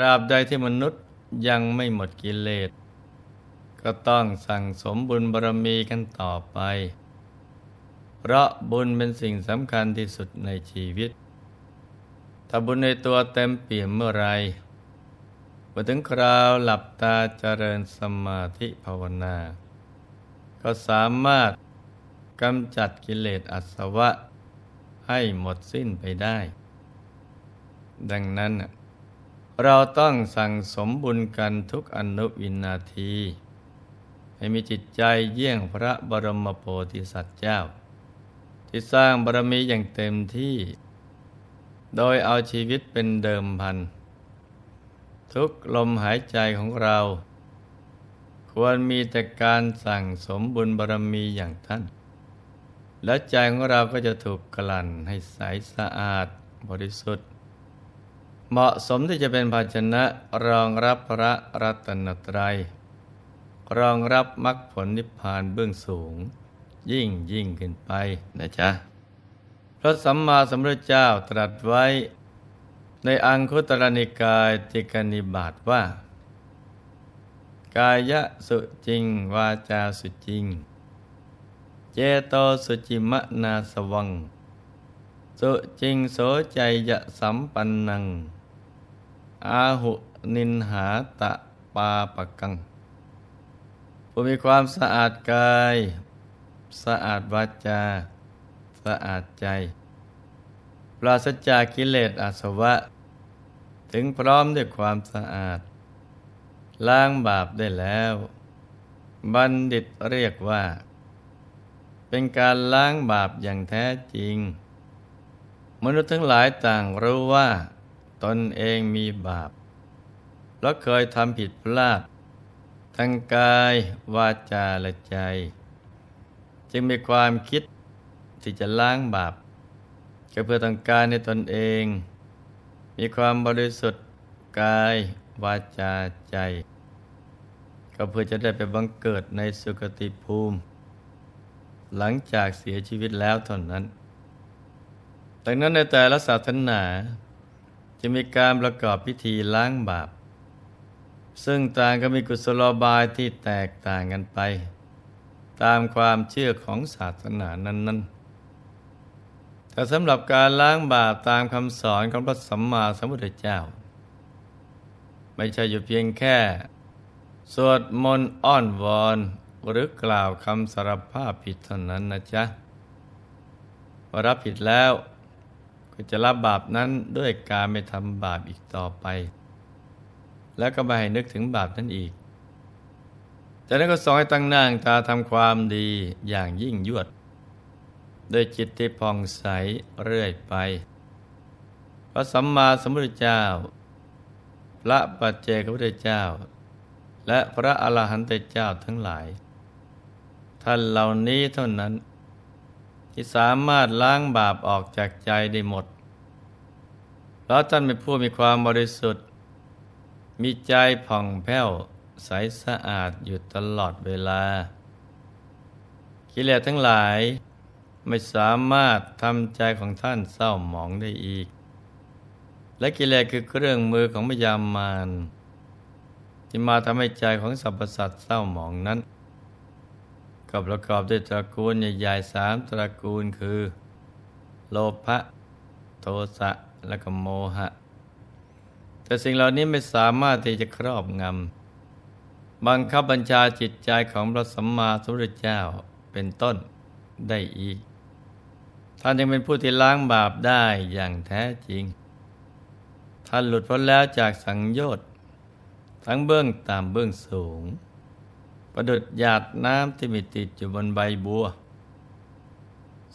ราบใดที่มนุษย์ยังไม่หมดกิเลส ก็ต้องสั่งสมบุญบารมีกันต่อไป เพราะบุญเป็นสิ่งสำคัญที่สุดในชีวิต ถ้าบุญในตัวเต็มเปี่ยมเมื่อไรพอถึงคราวหลับตาเจริญสมาธิภาวนา ก็สามารถกำจัดกิเลสอาสวะให้หมดสิ้นไปได้ ดังนั้น เราต้องสั่งสมบุญกันทุกอนุวินาที ให้มีจิตใจเยี่ยงพระบรมโพธิสัตว์เจ้า ที่สร้างบารมีอย่างเต็มที่ โดยเอาชีวิตเป็นเดิมพัน ทุกลมหายใจของเรา ควรมีแต่การสั่งสมบุญบารมีอย่างท่าน และใจของเราก็จะถูกกลั่นให้ใสสะอาดบริสุทธิ์ เหมาะสมที่จะเป็นภาชนะรองรับพระรัตนตรัย รองรับมรรคผลนิพพานเบื้องสูง ยิ่งยิ่งขึ้นไปนะจ๊ะพระสัมมาสัมพุทธเจ้าตรัสไว้ ในอังคุตรนิกายติกนิบาตว่า กายะสุจริง วาจาสุจริง เจโตสุจิมะนาสวัง สุจริงโสใจยะสัมปันนัง อาหุนินหาตะปาปะกังผู้มีความสะอาดกาย สะอาดวาจา สะอาดใจ ปราศจากกิเลสอาสวะ ถึงพร้อมด้วยความสะอาด ล้างบาปได้แล้ว บัณฑิตเรียกว่า เป็นการล้างบาปอย่างแท้จริง มนุษย์ทั้งหลายต่างรู้ว่า ตนเองมีบาป แล้วเคยทำผิดพลาด ทั้งกายวาจาและใจ จึงมีความคิดที่จะล้างบาปก็เพื่อต้องการในตนเอง มีความบริสุทธิ์กายวาจาใจ ก็เพื่อจะได้ไปบังเกิดในสุคติภูมิ หลังจากเสียชีวิตแล้วเท่านั้นดังนั้นในแต่ละศาสนา จะมีการประกอบพิธีล้างบาป ซึ่งต่างก็มีกุศโลบายที่แตกต่างกันไป ตามความเชื่อของศาสนานั้นๆ แต่สำหรับการล้างบาปตามคำสอนของพระสัมมาสัมพุทธเจ้า ไม่ใช่อยู่เพียงแค่ สวดมนต์อ้อนวอนหรือกล่าวคำสารภาพผิดเท่านั้นนะจ๊ะพอรับผิดแล้ว ก็จะรับบาปนั้นด้วยการไม่ทำบาปอีกต่อไป แล้วก็ไม่ให้นึกถึงบาปนั้นอีกจากนั้นก็สอนให้ตั้งหน้าตาทำความดีอย่างยิ่งยวดด้วยจิตที่ผ่องใสเรื่อยไป พระสัมมาสัมพุทธเจ้า พระปัจเจกพุทธเจ้า และพระอรหันตเจ้าทั้งหลาย ท่านเหล่านี้เท่านั้น ที่สามารถล้างบาปออกจากใจได้หมด เพราะท่านเป็นผู้มีความบริสุทธิ์ มีใจผ่องแผ้วใสสะอาดอยู่ตลอดเวลา กิเลสทั้งหลายไม่สามารถทำใจของท่านเศร้าหมองได้อีก และกิเลสคือเครื่องมือของพยามารที่มาทำให้ใจของสรรพสัตว์เศร้าหมองนั้น ก็ประกอบด้วยตระกูลใหญ่ๆสามตระกูลคือ โลภะโทสะและก็โมหะ แต่สิ่งเหล่านี้ไม่สามารถที่จะครอบงำบังคับบัญชาจิตใจของพระสัมมาสัมพุทธเจ้าเป็นต้นได้อีก ท่านยังเป็นผู้ที่ล้างบาปได้อย่างแท้จริง ท่านหลุดพ้นแล้วจากสังโยชน์ทั้งเบื้องต่ำเบื้องสูง ประดุดหยาดน้ำที่มีติดอยู่บนใบบัว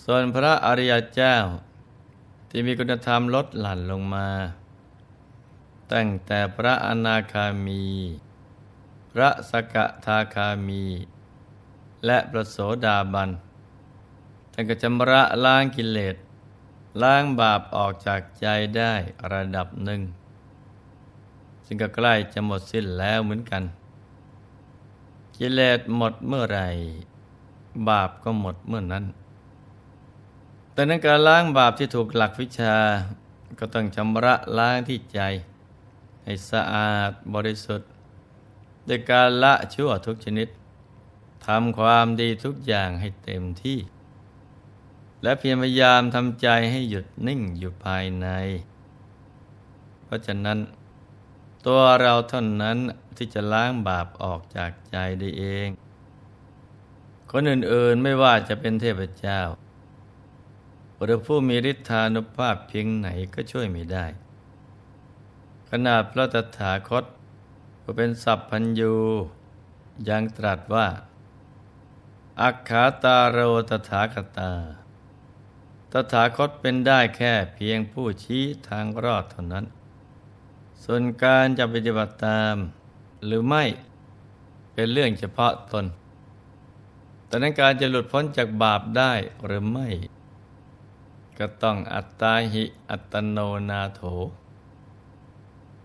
ส่วนพระอริยเจ้า ที่มีคุณธรรมลดหลั่นลงมา ตั้งแต่พระอนาคามี พระสกทาคามี และพระโสดาบันท่านก็จำระล้างกิเลสล้างบาปออกจากใจได้ระดับหนึ่ง ซึ่งก็ใกล้จะหมดสิ้นแล้วเหมือนกัน กิเลสหมดเมื่อไรบาปก็หมดเมื่อนั้น แต่นั้นการล้างบาปที่ถูกหลักวิชา ก็ต้องชำระล้างที่ใจ ให้สะอาดบริสุทธิ์ด้วยการละชั่วทุกชนิดทำความดีทุกอย่างให้เต็มที่ และพยายามทำใจให้หยุดนิ่งอยู่ภายใน เพราะฉะนั้น ตัวเราเท่านั้นที่จะล้างบาปออกจากใจได้เอง คนอื่นๆไม่ว่าจะเป็นเทพเจ้าหรือผู้มีฤทธานุภาพเพียงไหนก็ช่วยไม่ได้ ขนาดพระตถาคตผู้เป็นสัพพัญญูยังตรัสว่า อักขาตาโรตถาคตา ตถาคตเป็นได้แค่เพียงผู้ชี้ทางรอดเท่านั้น ส่วนการจะปฏิบัติตามหรือไม่เป็นเรื่องเฉพาะตน แต่นั้นการจะหลุดพ้นจากบาปได้หรือไม่ ก็ต้องอัตตาหิอัตโนนาโถ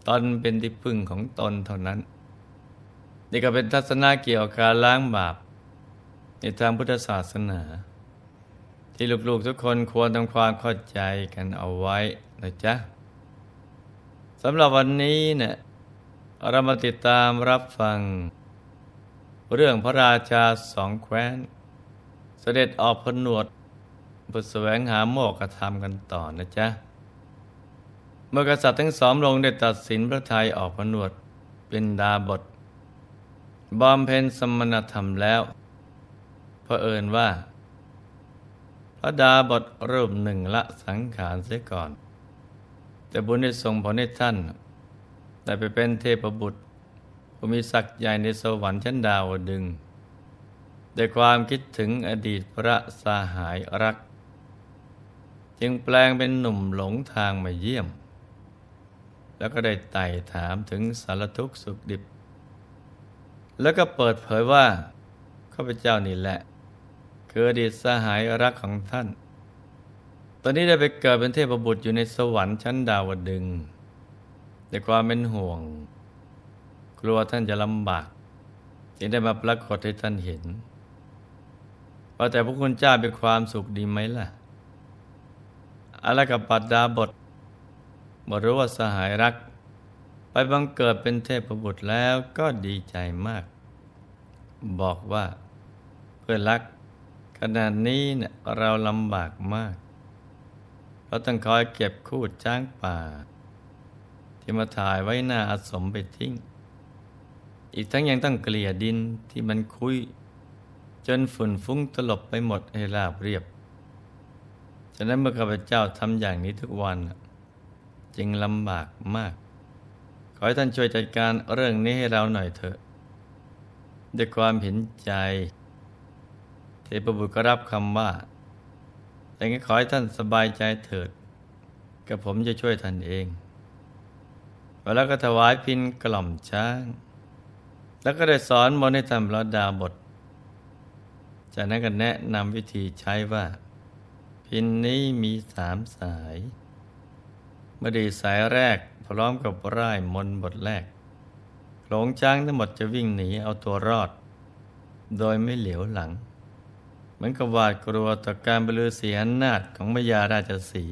ตนเป็นที่พึ่งของตนเท่านั้น นี่ก็เป็นทัศนะเกี่ยวกับการล้างบาป ในทางพุทธศาสนา ที่ลูกๆทุกคนควรทำความเข้าใจกันเอาไว้นะจ๊ะ สำหรับวันนี้เนี่ยเรามาติดตามรับฟัง เรื่องพระราชาสองแคว้น เสด็จออกพนวดบุตรแสวงหาโมกขธรรมกันต่อนะจ๊ะ เมื่อกษัตริย์ทั้งสองลงได้ตัดสินพระทัยออกพนวดเป็นดาบทบอมเพนสมณธรรมแล้วเผอิญว่า พระดาบทรูปหนึ่งละสังขารเสียก่อน แต่บุญได้ส่งผลให้ท่าน ได้ไปเป็นเทพบุตรผู้มีศักดิ์ใหญ่ในสวรรค์ชั้นดาวดึงด้วยความคิดถึงอดีตพระสาหายรัก จึงแปลงเป็นหนุ่มหลงทางมาเยี่ยม แล้วก็ได้ไต่ถามถึงสารทุกข์สุขดิบ แล้วก็เปิดเผยว่าข้าพเจ้านี่แหละ คืออดีตสหายรักของท่าน อนนี้ได้ไปเกิดเป็นเทพบุตรอยู่ในสวรรค์ชั้นดาวดึงแต่ความเป็นห่วง กลัวท่านจะลำบากจึงได้มาปรากฏให้ท่านเห็นว่าแต่พระคุณเจ้าเป็นความสุขดีไหมล่ะอะไรกับปัดดาบทบรู้ว่าสหายรัก ไปบังเกิดเป็นเทพบุตรแล้วก็ดีใจมาก บอกว่าเพื่อนรักขนาดนี้เนี่ยเราลำบากมาก เราต้องคอยเก็บคู่จ้างป่า ที่มาถ่ายไว้หน้าอาสมไปทิ้ง อีกทั้งยังต้องเกลี่ยดินที่มันคุย จนฝุ่นฟุ้งตลบไปหมดให้ราบเรียบ ฉะนั้นเมื่อข้าพเจ้าทำอย่างนี้ทุกวัน จึงลำบากมาก ขอให้ท่านช่วยจัดการเรื่องนี้ให้เราหน่อยเถอะด้วยความเห็นใจ เทพบุตรก็รับคำว่า แต่งั้ขอให้ท่านสบายใจเถิด กับผมจะช่วยท่านเอง แล้วก็ถวายพินกล่อมช้าง แล้วก็ได้สอนมนให้ทำระดาบท จากนั้นก็แนะนำวิธีใช้ว่า พินนี้มีสามสายเมื่อดีสายแรกพร้อมกับร่ายมนบทแรกหลงช้างทั้งหมดจะวิ่งหนีเอาตัวรอด โดยไม่เหลียวหลัง เหมือนกับวาดกลัวต่อการบรรลือเสียนาฏของมยาราชสี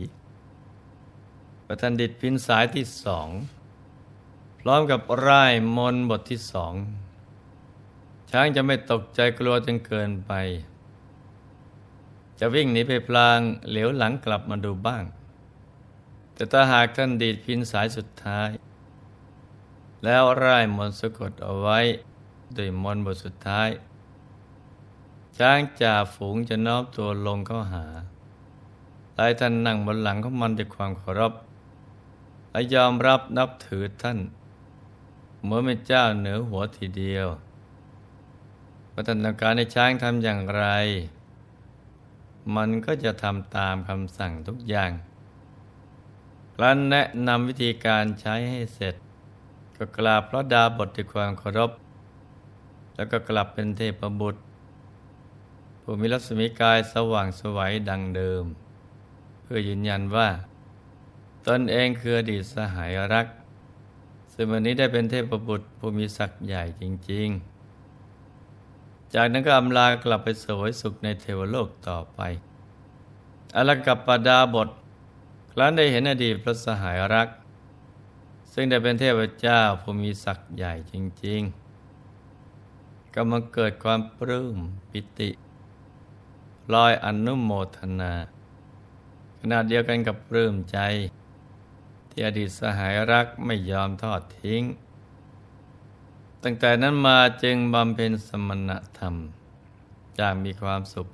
ประทันดิตพินสายที่สอง พร้อมกับร่ายมนบทที่สอง ช้างจะไม่ตกใจกลัวจนเกินไป จะวิ่งหนีไปพลางเหลียวหลังกลับมาดูบ้าง แต่ถ้าหากท่านดีดพินสายสุดท้าย แล้วร่ายมนสะกดเอาไว้ด้วยมนบทสุดท้าย ช้างจ่าฝูงจะน้อมตัวลงเข้าหาลายท่านนั่งบนหลังของมันด้วยความเคารพและยอมรับนับถือท่านเมื่อเป็นเจ้าเหนือหัวทีเดียวว่าท่านต้องการให้ช้างทำอย่างไร มันก็จะทำตามคำสั่งทุกอย่างรั้นแนะนำวิธีการใช้ให้เสร็จ ก็กราบพระดาบทด้วยความเคารพ แล้วก็กลับเป็นเทพบุตร ผู้มีรัศมีกายสว่างสวัยดังเดิม เพื่อยืนยันว่า ตนเองคืออดีตสหายรัก ซึ่งวันนี้ได้เป็นเทพบุตรผู้มีศักดิ์ใหญ่จริง ๆ จากนั้นก็อำลากลับไปสวยสุขในเทวโลกต่อไปอลกับปดาบทครั้นได้เห็นอดีตพระสหายรัก ซึ่งได้เป็นเทพเจ้าผู้มีศักย์ใหญ่จริง ๆ ก็มาเกิดความปลื้มปิติ ลอยอนุโมทนาขนาดเดียวกันกับปลื้มใจ ที่อดีตสหายรักไม่ยอมทอดทิ้ง ตั้งแต่นั้นมาจึงบำเพ็ญสมณธรรมอย่างมีความสุข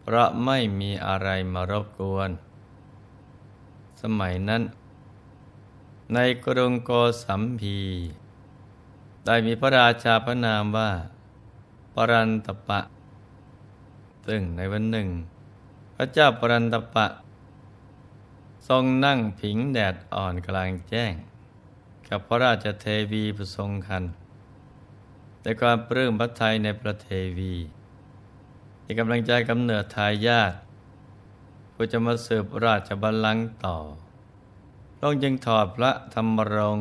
เพราะไม่มีอะไรมารบกวน สมัยนั้น ในกรุงโกสัมพี ได้มีพระราชาพระนามว่า ปรันตปะ ซึ่งในวันหนึ่ง พระเจ้าปรันตปะ ทรงนั่งผิงแดดอ่อนกลางแจ้ง กับพระราชเทวีผู้ทรงคันแต่ความปลื้มพระทัยในประเทวีที่กำลังใจกำเนิดทายาทผู้จะมาสืบราชบัลลังก์ต่อพระองค์จึงถอดพระธรรมรง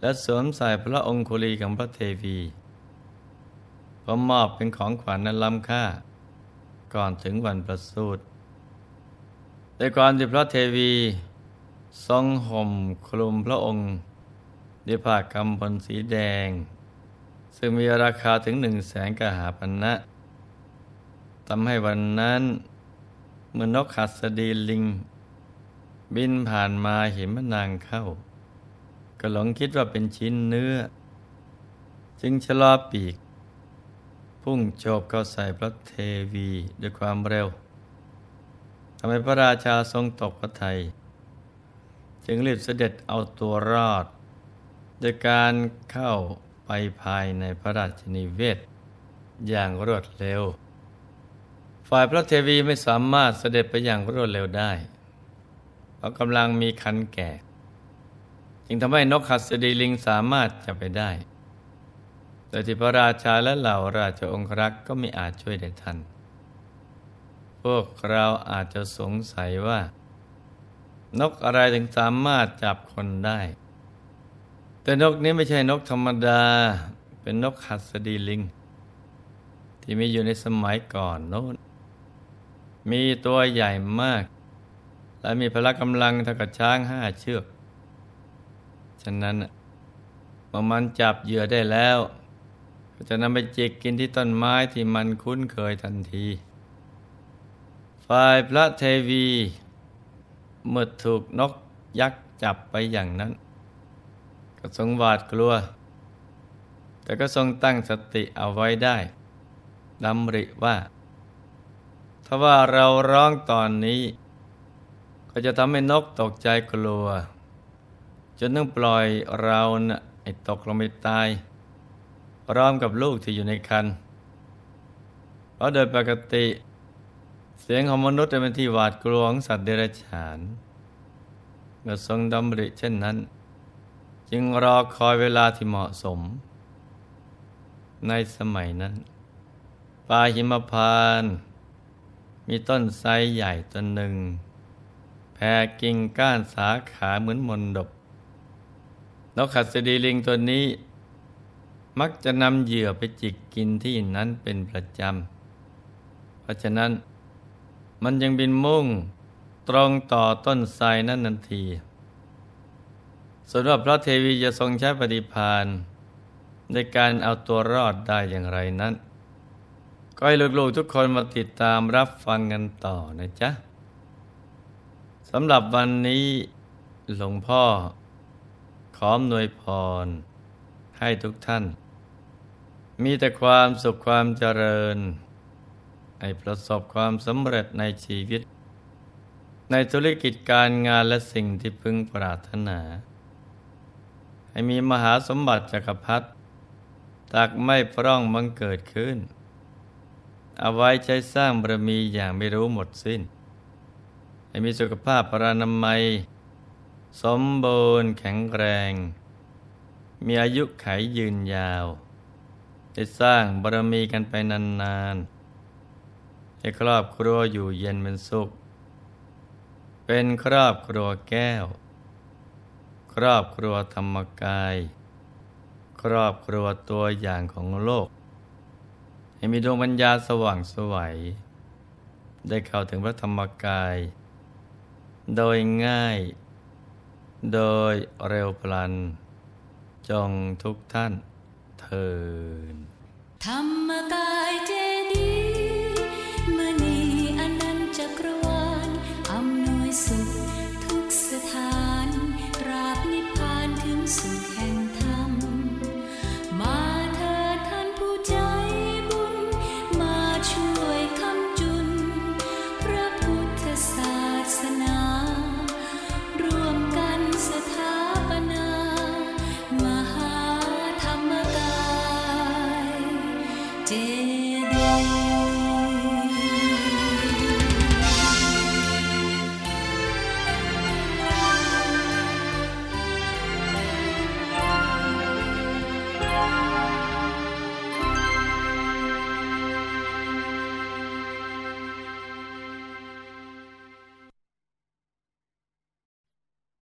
และสวมใส่พระองคุลีของพระเทวี พระมอบเป็นของขวัญนั้นล้ำค่า ก่อนถึงวันประสูติแต่ก่อนที่พระเทวี ทรงห่มคลุมพระองค์ด้วยผ้ากำพลสีแดง ซึ่งมีราคาถึงหนึ่งแสนกหาพันนะทำให้วันนั้นเมื่อนกขัดสดีลิง บินผ่านมาเห็นมนางเข้า ก็หลงคิดว่าเป็นชิ้นเนื้อ จึงชะลอปีก พุ่งโฉบเข้าใส่พระเทวีด้วยความเร็วทำให้พระราชาทรงตกพระทัยจึงรีบเสด็จเอาตัวรอดโดยการเข้าไปภายในพระราชนิเวศ อย่างรวดเร็ว ฝ่ายพระเทวีไม่สามารถเสด็จไปอย่างรวดเร็วได้ เพราะกำลังมีคันแก่ จึงทำให้นกขัดสดีลิงสามารถจะไปได้ แต่ที่พระราชาและเหล่าราชองครักษ์ก็ไม่อาจช่วยได้ทัน พวกเราอาจจะสงสัยว่า นกอะไรถึงสามารถจับคนได้ แต่นกนี้ไม่ใช่นกธรรมดา เป็นนกหัสดีลิง ที่มีอยู่ในสมัยก่อนโน้น มีตัวใหญ่มาก และมีพละกำลังเท่ากับช้างห้าเชือก ฉะนั้นเมื่อมันจับเหยื่อได้แล้ว จะนำไปจิกกินที่ต้นไม้ที่มันคุ้นเคยทันที ฝ่ายพระเทวีเมื่อถูกนกยักษ์จับไปอย่างนั้น ก็ทรงหวาดกลัว แต่ก็ทรงตั้งสติเอาไว้ได้ดำริว่า ถ้าว่าเราร้องตอนนี้ ก็จะทำให้นกตกใจกลัว จนต้องปล่อยเรานะ่ะให้ตกลงไปตาย พร้อมกับลูกที่อยู่ในคันเพราะโดยปกติ เสียงของมนุษย์เป็นที่หวาดกลัวของสัตว์เดรัจฉานเมื่อทรงดำริเช่นนั้น จึงรอคอยเวลาที่เหมาะสม ในสมัยนั้นป่าหิมพานมีต้นไทรใหญ่ต้นหนึ่งแผ่กิ่งก้านสาขาเหมือนมนดบนกขัดสดีลิงตัวนี้ มักจะนำเหยื่อไปจิกกินที่นั้นเป็นประจำ เพราะฉะนั้นมันยังบินมุ่งตรงต่อต้นไทรนั้นทันที ส่วนว่าพระเทวีจะทรงใช้ปฏิพานในการเอาตัวรอดได้อย่างไรนั้น ก็ให้ลูกๆทุกคนมาติดตามรับฟังกันต่อนะจ๊ะสำหรับวันนี้หลวงพ่อขอหน่วยพรให้ทุกท่าน มีแต่ความสุขความเจริญ ให้ประสบความสำเร็จในชีวิต ในธุรกิจการงานและสิ่งที่พึงปรารถนา ให้มีมหาสมบัติจักรพรรดิตักไม่พร่องบังเกิดขึ้น เอาไว้ใช้สร้างบารมีอย่างไม่รู้หมดสิ้น ให้มีสุขภาพปรานามัย สมบูรณ์แข็งแรง มีอายุไขยืนยาว ได้สร้างบารมีกันไปนานๆให้ครอบครัวอยู่เย็นเป็นสุข เป็นครอบครัวแก้ว ครอบครัวธรรมกาย ครอบครัวตัวอย่างของโลก ให้มีดวงปัญญาสว่างสวัย ได้เข้าถึงพระธรรมกาย โดยง่าย โดยเร็วพลัน จงทุกท่าน เทินธรรมกายเจดี